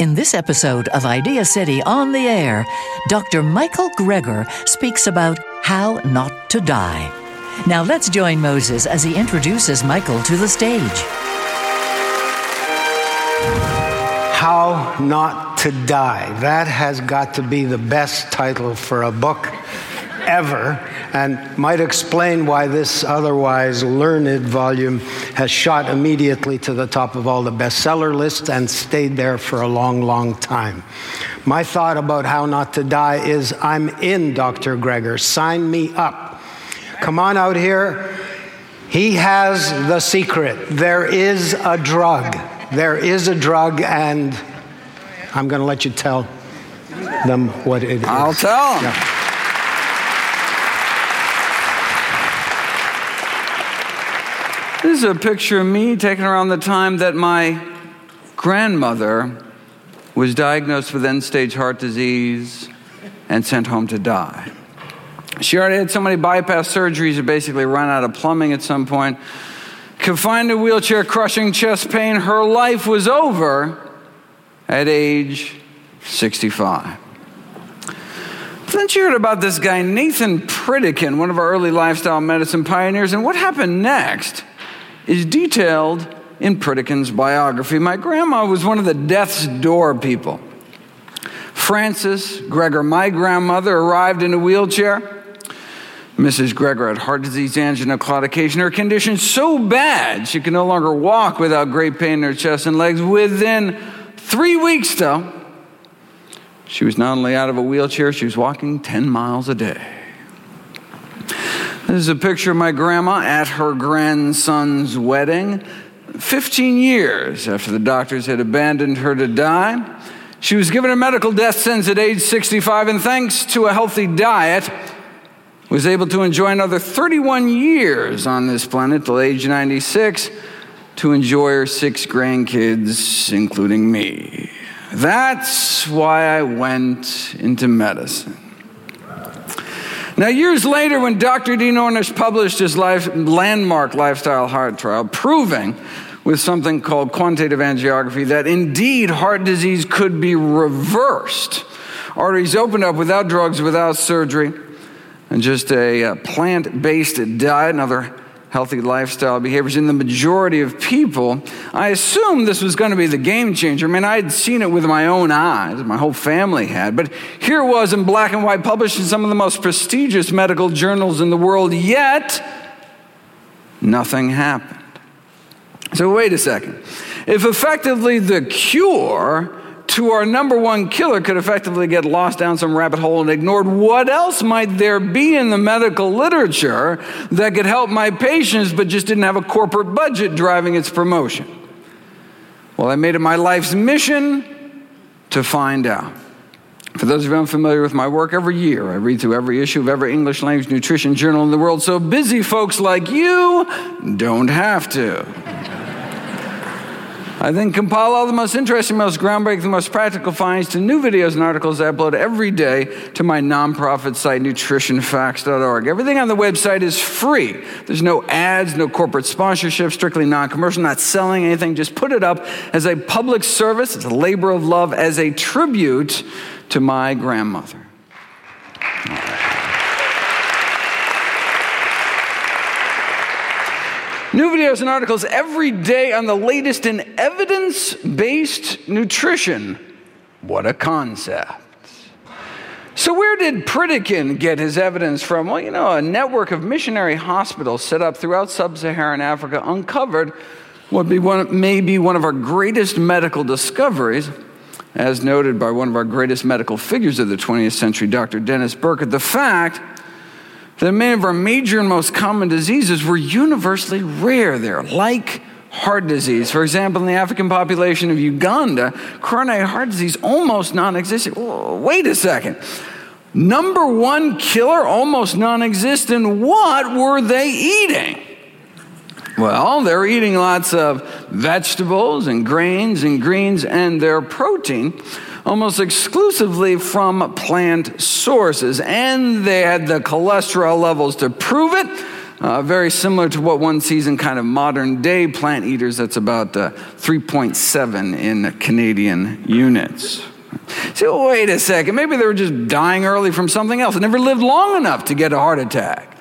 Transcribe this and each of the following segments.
In this episode of Idea City on the Air, Dr. Michael Greger speaks about how not to die. Now let's join Moses as he introduces Michael to the stage. How Not to Die. That has got to be the best title for a book ever and might explain why this otherwise learned volume has shot immediately to the top of all the bestseller lists and stayed there for a long, long time. My thought about how not to die is I'm in, Dr. Greger. Sign me up. Come on out here. He has the secret. There is a drug. There is a drug, and I'm going to let you tell them what it is. I'll tell them. Yeah. This is a picture of me taken around the time that my grandmother was diagnosed with end stage heart disease and sent home to die. She already had so many bypass surgeries, it basically ran out of plumbing at some point. Confined to a wheelchair, crushing chest pain, her life was over at age 65. Then she heard about this guy, Nathan Pritikin, one of our early lifestyle medicine pioneers, and what happened next is detailed in Pritikin's biography. My grandma was one of the death's door people. Frances Greger, my grandmother, arrived in a wheelchair. Mrs. Greger had heart disease, angina, claudication. Her condition so bad she could no longer walk without great pain in her chest and legs. Within three weeks, though, she was not only out of a wheelchair, she was walking 10 miles a day. This is a picture of my grandma at her grandson's wedding. 15 years after the doctors had abandoned her to die, she was given a medical death sentence at age 65, and thanks to a healthy diet, was able to enjoy another 31 years on this planet till age 96 to enjoy her six grandkids, including me. That's why I went into medicine. Now, years later, when Dr. Dean Ornish published his life, landmark lifestyle heart trial, proving with something called quantitative angiography that indeed heart disease could be reversed, arteries opened up without drugs, without surgery, and just a uh, plant based diet and other healthy lifestyle behaviors in the majority of people, I assumed this was going to be the game changer. I mean, I had seen it with my own eyes, my whole family had, but here it was in black and white, published in some of the most prestigious medical journals in the world, yet nothing happened. So, wait a second. If effectively the cure to our number one killer could effectively get lost down some rabbit hole and ignored, what else might there be in the medical literature that could help my patients but just didn't have a corporate budget driving its promotion? Well, I made it my life's mission to find out. For those of you unfamiliar with my work, every year I read through every issue of every English language nutrition journal in the world so busy folks like you don't have to. I then compile all the most interesting, most groundbreaking, the most practical finds to new videos and articles I upload every day to my nonprofit site, nutritionfacts.org. Everything on the website is free. There's no ads, no corporate sponsorship, strictly non commercial, not selling anything. Just put it up as a public service, it's a labor of love, as a tribute to my grandmother. New videos and articles every day on the latest in evidence based nutrition. What a concept. So, where did Pritikin get his evidence from? Well, you know, a network of missionary hospitals set up throughout sub Saharan Africa uncovered what be one, may be one of our greatest medical discoveries, as noted by one of our greatest medical figures of the 20th century, Dr. Dennis Burkitt, the fact that many of our major and most common diseases were universally rare there, like heart disease. For example, in the African population of Uganda, coronary heart disease almost non existent. Wait a second. Number one killer, almost non existent. What were they eating? Well, they're eating lots of vegetables and grains and greens and their protein almost exclusively from plant sources. And they had the cholesterol levels to prove it. Uh, very similar to what one sees in kind of modern day plant eaters, that's about uh, 3.7 in Canadian units. So, wait a second, maybe they were just dying early from something else and never lived long enough to get a heart attack.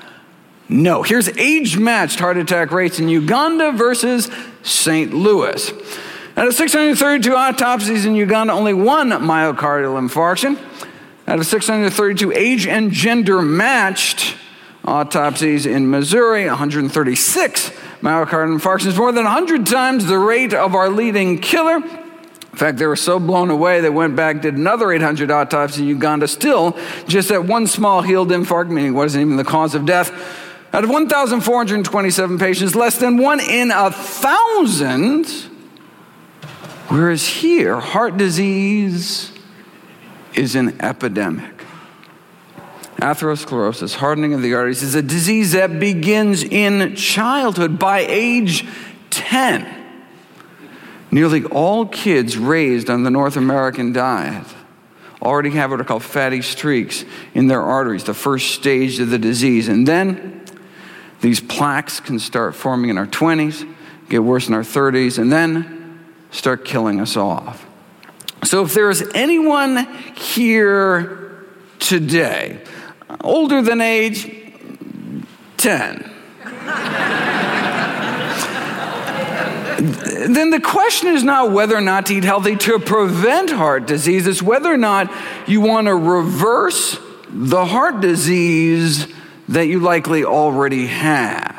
No, here's age matched heart attack rates in Uganda versus St. Louis. Out of 632 autopsies in Uganda, only one myocardial infarction. Out of 632 age and gender matched autopsies in Missouri, 136 myocardial infarctions, more than 100 times the rate of our leading killer. In fact, they were so blown away, they went back, did another 800 autopsies in Uganda, still just that one small healed infarct, meaning wasn't even the cause of death. Out of 1,427 patients, less than one in a thousand Whereas here, heart disease is an epidemic. Atherosclerosis, hardening of the arteries, is a disease that begins in childhood by age 10. Nearly all kids raised on the North American diet already have what are called fatty streaks in their arteries, the first stage of the disease. And then these plaques can start forming in our 20s, get worse in our 30s, and then start killing us off. So, if there is anyone here today, older than age 10, then the question is not whether or not to eat healthy to prevent heart disease, it's whether or not you want to reverse the heart disease that you likely already have.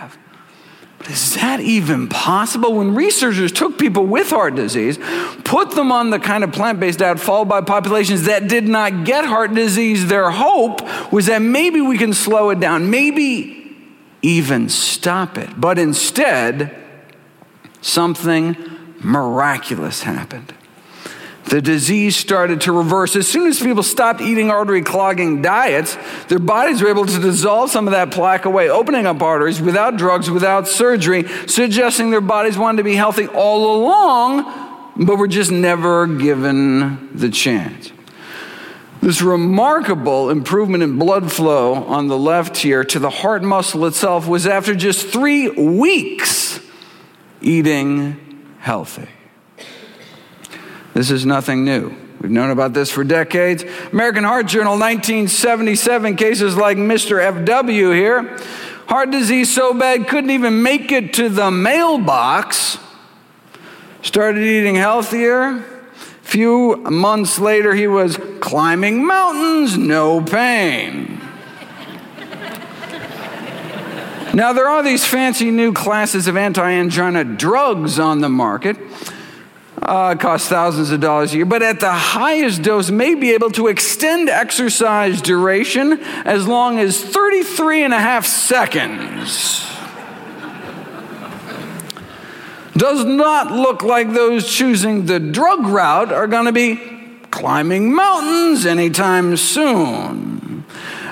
Is that even possible? When researchers took people with heart disease, put them on the kind of plant based diet followed by populations that did not get heart disease, their hope was that maybe we can slow it down, maybe even stop it. But instead, something miraculous happened the disease started to reverse. As soon as people stopped eating artery clogging diets, their bodies were able to dissolve some of that plaque away, opening up arteries without drugs, without surgery, suggesting their bodies wanted to be healthy all along, but were just never given the chance. This remarkable improvement in blood flow on the left here to the heart muscle itself was after just three weeks eating healthy. This is nothing new. We've known about this for decades. American Heart Journal, 1977, cases like Mr. FW here. Heart disease so bad, couldn't even make it to the mailbox. Started eating healthier. Few months later, he was climbing mountains, no pain. now, there are these fancy new classes of anti angina drugs on the market. Uh, costs thousands of dollars a year, but at the highest dose may be able to extend exercise duration as long as 33 and a half seconds. Does not look like those choosing the drug route are going to be climbing mountains anytime soon.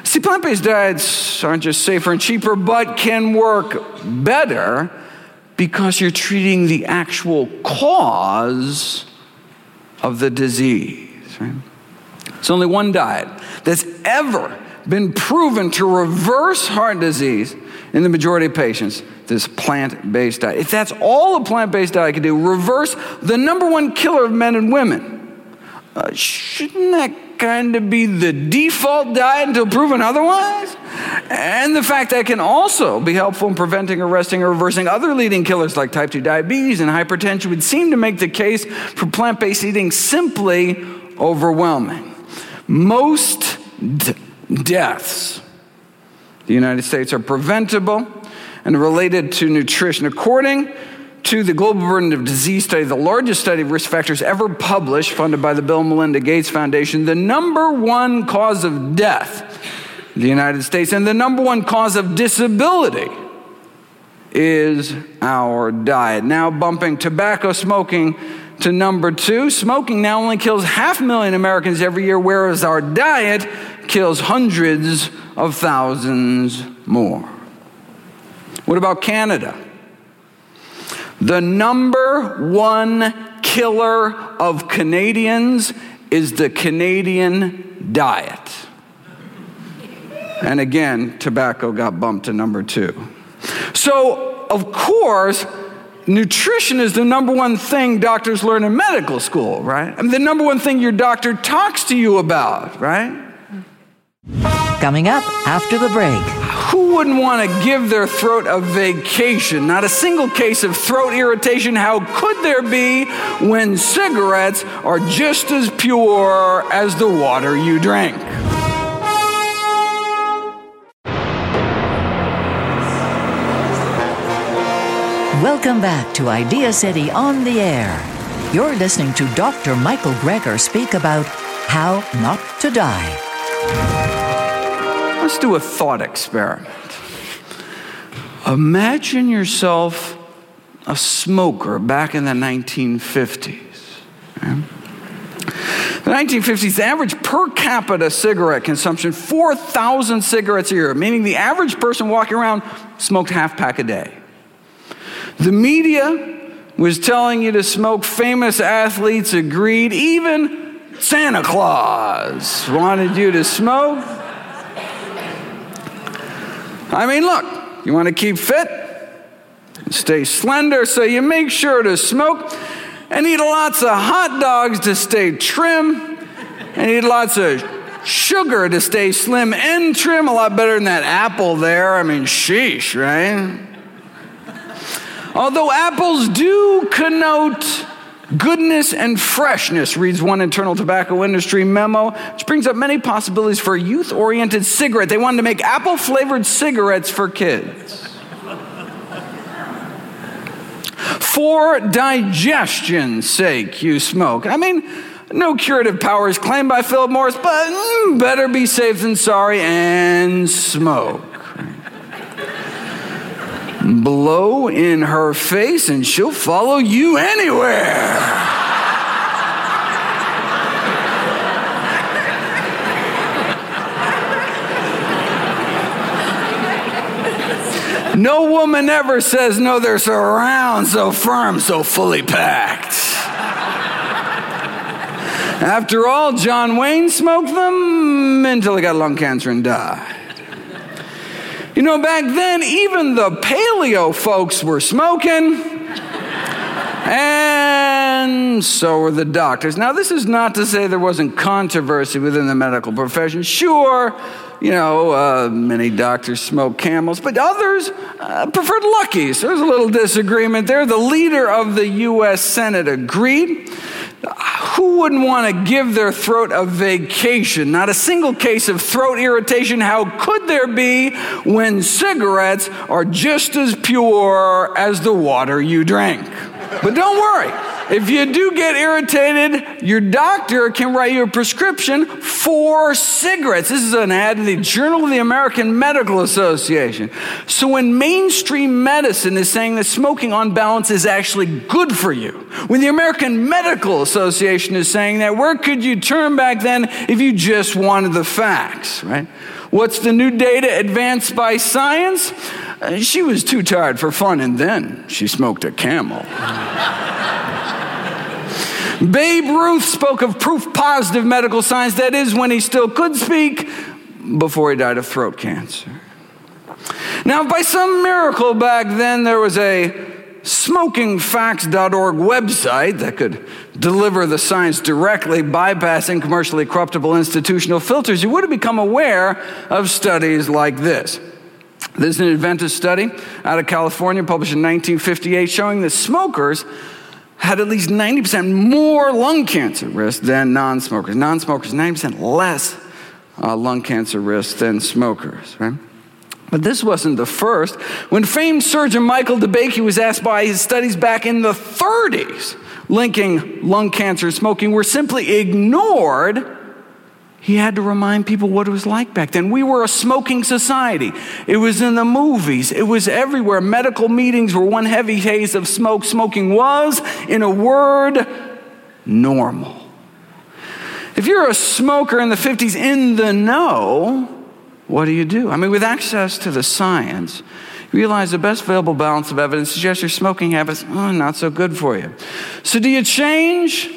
See, plant based diets aren't just safer and cheaper, but can work better because you're treating the actual cause of the disease. Right? It's only one diet that's ever been proven to reverse heart disease in the majority of patients this plant based diet. If that's all a plant based diet can do, reverse the number one killer of men and women, uh, shouldn't that kind of be the default diet until proven otherwise? And the fact that it can also be helpful in preventing, arresting, or reversing other leading killers like type 2 diabetes and hypertension would seem to make the case for plant based eating simply overwhelming. Most d- deaths in the United States are preventable and related to nutrition. According to the Global Burden of Disease Study, the largest study of risk factors ever published, funded by the Bill and Melinda Gates Foundation, the number one cause of death in the United States and the number one cause of disability is our diet. Now bumping tobacco smoking to number two. Smoking now only kills half a million Americans every year, whereas our diet kills hundreds of thousands more. What about Canada? The number one killer of Canadians is the Canadian diet. And again, tobacco got bumped to number two. So, of course, nutrition is the number one thing doctors learn in medical school, right? I mean, the number one thing your doctor talks to you about, right? Coming up after the break. Who wouldn't want to give their throat a vacation? Not a single case of throat irritation. How could there be when cigarettes are just as pure as the water you drink? Welcome back to Idea City on the Air. You're listening to Dr. Michael Greger speak about how not to die. Let's do a thought experiment. Imagine yourself a smoker back in the 1950s. The 1950s, the average per capita cigarette consumption, 4,000 cigarettes a year, meaning the average person walking around smoked half pack a day. The media was telling you to smoke, famous athletes agreed, even Santa Claus wanted you to smoke. I mean, look, you want to keep fit, stay slender, so you make sure to smoke and eat lots of hot dogs to stay trim, and eat lots of sugar to stay slim and trim. A lot better than that apple there. I mean, sheesh, right? Although apples do connote Goodness and freshness, reads one internal tobacco industry memo, which brings up many possibilities for a youth oriented cigarette. They wanted to make apple flavored cigarettes for kids. for digestion's sake, you smoke. I mean, no curative powers claimed by Philip Morris, but mm, better be safe than sorry and smoke blow in her face and she'll follow you anywhere. No woman ever says no, they're so round, so firm, so fully packed. After all, John Wayne smoked them until he got lung cancer and died. You know, back then, even the paleo folks were smoking. And so were the doctors. Now, this is not to say there wasn't controversy within the medical profession. Sure, you know, uh, many doctors smoke camels, but others uh, preferred Luckies. There was a little disagreement there. The leader of the U.S. Senate agreed who wouldn't want to give their throat a vacation? Not a single case of throat irritation. How could there be when cigarettes are just as pure as the water you drink? But don't worry. If you do get irritated, your doctor can write you a prescription for cigarettes. This is an ad in the Journal of the American Medical Association. So when mainstream medicine is saying that smoking on balance is actually good for you, when the American Medical Association is saying that, where could you turn back then if you just wanted the facts, right? What's the new data advanced by science? Uh, she was too tired for fun, and then she smoked a camel. Babe Ruth spoke of proof positive medical science, that is, when he still could speak, before he died of throat cancer. Now, by some miracle back then, there was a smokingfacts.org website that could deliver the science directly, bypassing commercially corruptible institutional filters, you would have become aware of studies like this. This is an Adventist study out of California published in 1958 showing that smokers had at least 90% more lung cancer risk than non smokers. Non smokers, 90% less uh, lung cancer risk than smokers, right? But this wasn't the first. When famed surgeon Michael DeBakey was asked by his studies back in the 30s linking lung cancer and smoking were simply ignored, he had to remind people what it was like back then. We were a smoking society. It was in the movies, it was everywhere. Medical meetings were one heavy haze of smoke. Smoking was, in a word, normal. If you're a smoker in the 50s in the know, what do you do? I mean, with access to the science, you realize the best available balance of evidence suggests your smoking habits oh, not so good for you. So, do you change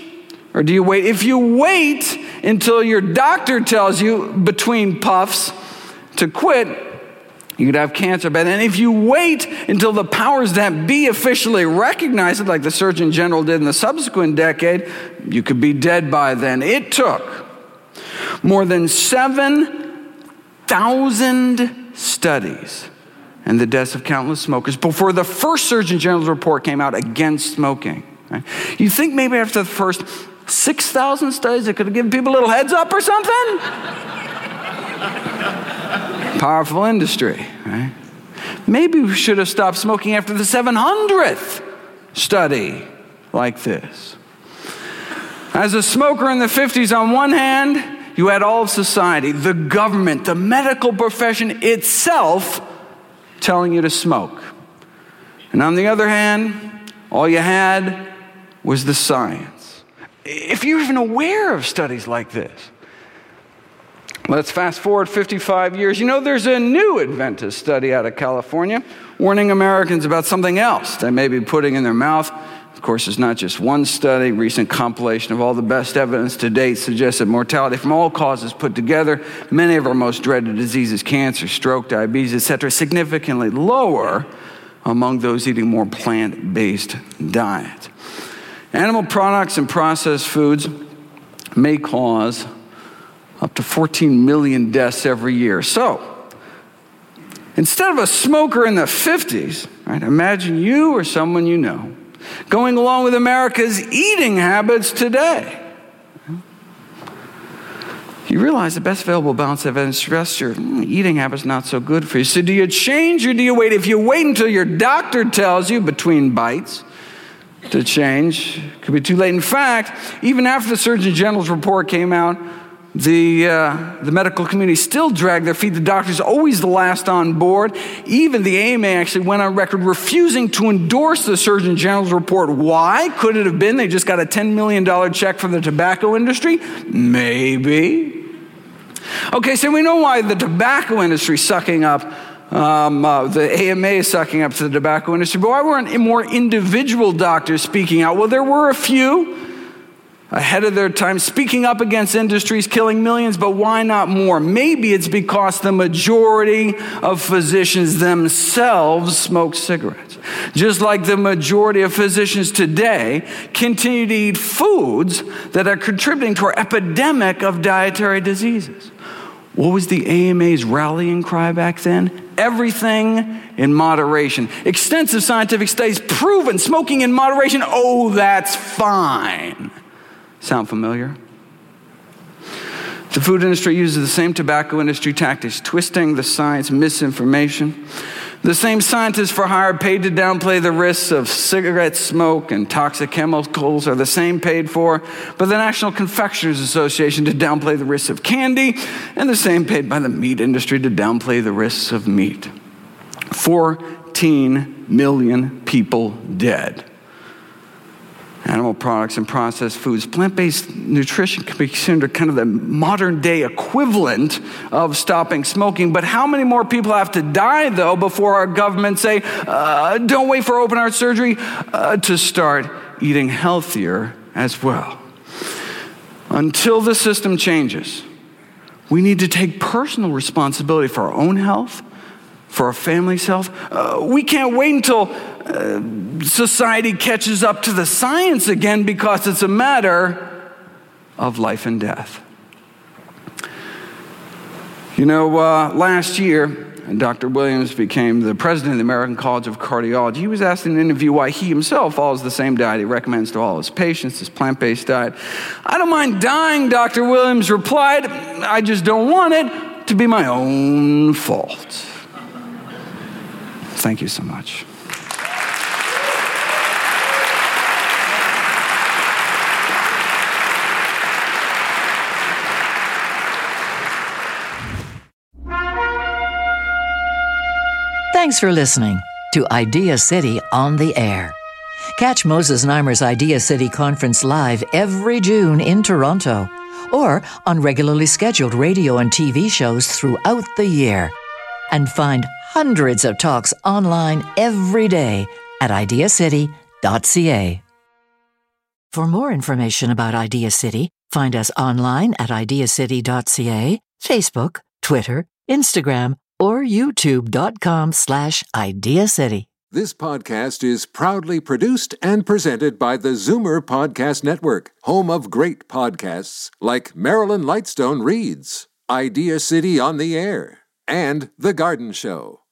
or do you wait? If you wait until your doctor tells you between puffs to quit, you could have cancer. But then, if you wait until the powers that be officially recognize it, like the Surgeon General did in the subsequent decade, you could be dead by then. It took more than seven thousand studies and the deaths of countless smokers before the first Surgeon General's report came out against smoking. You think maybe after the first 6,000 studies, that could have given people a little heads up or something? Powerful industry, right? Maybe we should have stopped smoking after the 700th study like this. As a smoker in the 50s, on one hand, you had all of society, the government, the medical profession itself telling you to smoke. And on the other hand, all you had was the science. If you're even aware of studies like this, let's fast forward 55 years. You know, there's a new Adventist study out of California warning Americans about something else they may be putting in their mouth of course, it's not just one study. Recent compilation of all the best evidence to date suggests that mortality from all causes put together, many of our most dreaded diseases, cancer, stroke, diabetes, etc., significantly lower among those eating more plant-based diets. Animal products and processed foods may cause up to 14 million deaths every year. So, instead of a smoker in the 50s, right, imagine you or someone you know going along with America's eating habits today. You realize the best available balance of evidence suggests your eating habits not so good for you. So, do you change or do you wait? If you wait until your doctor tells you between bites to change, it could be too late. In fact, even after the Surgeon General's report came out, the, uh, the medical community still dragged their feet. The doctor's always the last on board. Even the AMA actually went on record refusing to endorse the Surgeon General's report. Why? Could it have been they just got a $10 million check from the tobacco industry? Maybe. Okay, so we know why the tobacco industry sucking up, um, uh, the AMA is sucking up to the tobacco industry, but why weren't more individual doctors speaking out? Well, there were a few ahead of their time, speaking up against industries killing millions, but why not more? Maybe it's because the majority of physicians themselves smoke cigarettes. Just like the majority of physicians today continue to eat foods that are contributing to our epidemic of dietary diseases. What was the AMA's rallying cry back then? Everything in moderation. Extensive scientific studies proven smoking in moderation, oh, that's fine. Sound familiar? The food industry uses the same tobacco industry tactics, twisting the science, misinformation. The same scientists for hire paid to downplay the risks of cigarette smoke and toxic chemicals are the same paid for by the National Confectioners Association to downplay the risks of candy, and the same paid by the meat industry to downplay the risks of meat. 14 million people dead animal products and processed foods. Plant based nutrition can be considered kind of the modern day equivalent of stopping smoking. But how many more people have to die, though, before our government say, uh, don't wait for open heart surgery uh, to start eating healthier as well? Until the system changes, we need to take personal responsibility for our own health for our family health. Uh, we can't wait until uh, society catches up to the science again because it's a matter of life and death. You know, uh, last year, Dr. Williams became the president of the American College of Cardiology. He was asked in an interview why he himself follows the same diet he recommends to all his patients, his plant based diet. I don't mind dying, Dr. Williams replied. I just don't want it to be my own fault. Thank you so much. Thanks for listening to Idea City on the Air. Catch Moses Znaimer's Idea City Conference live every June in Toronto or on regularly scheduled radio and TV shows throughout the year. And find hundreds of talks online every day at ideacity.ca. For more information about Idea City, find us online at ideacity.ca, Facebook, Twitter, Instagram, or youtube.com slash ideacity. This podcast is proudly produced and presented by the Zoomer Podcast Network, home of great podcasts like Marilyn Lightstone Reads, Idea City on the Air, and The Garden Show.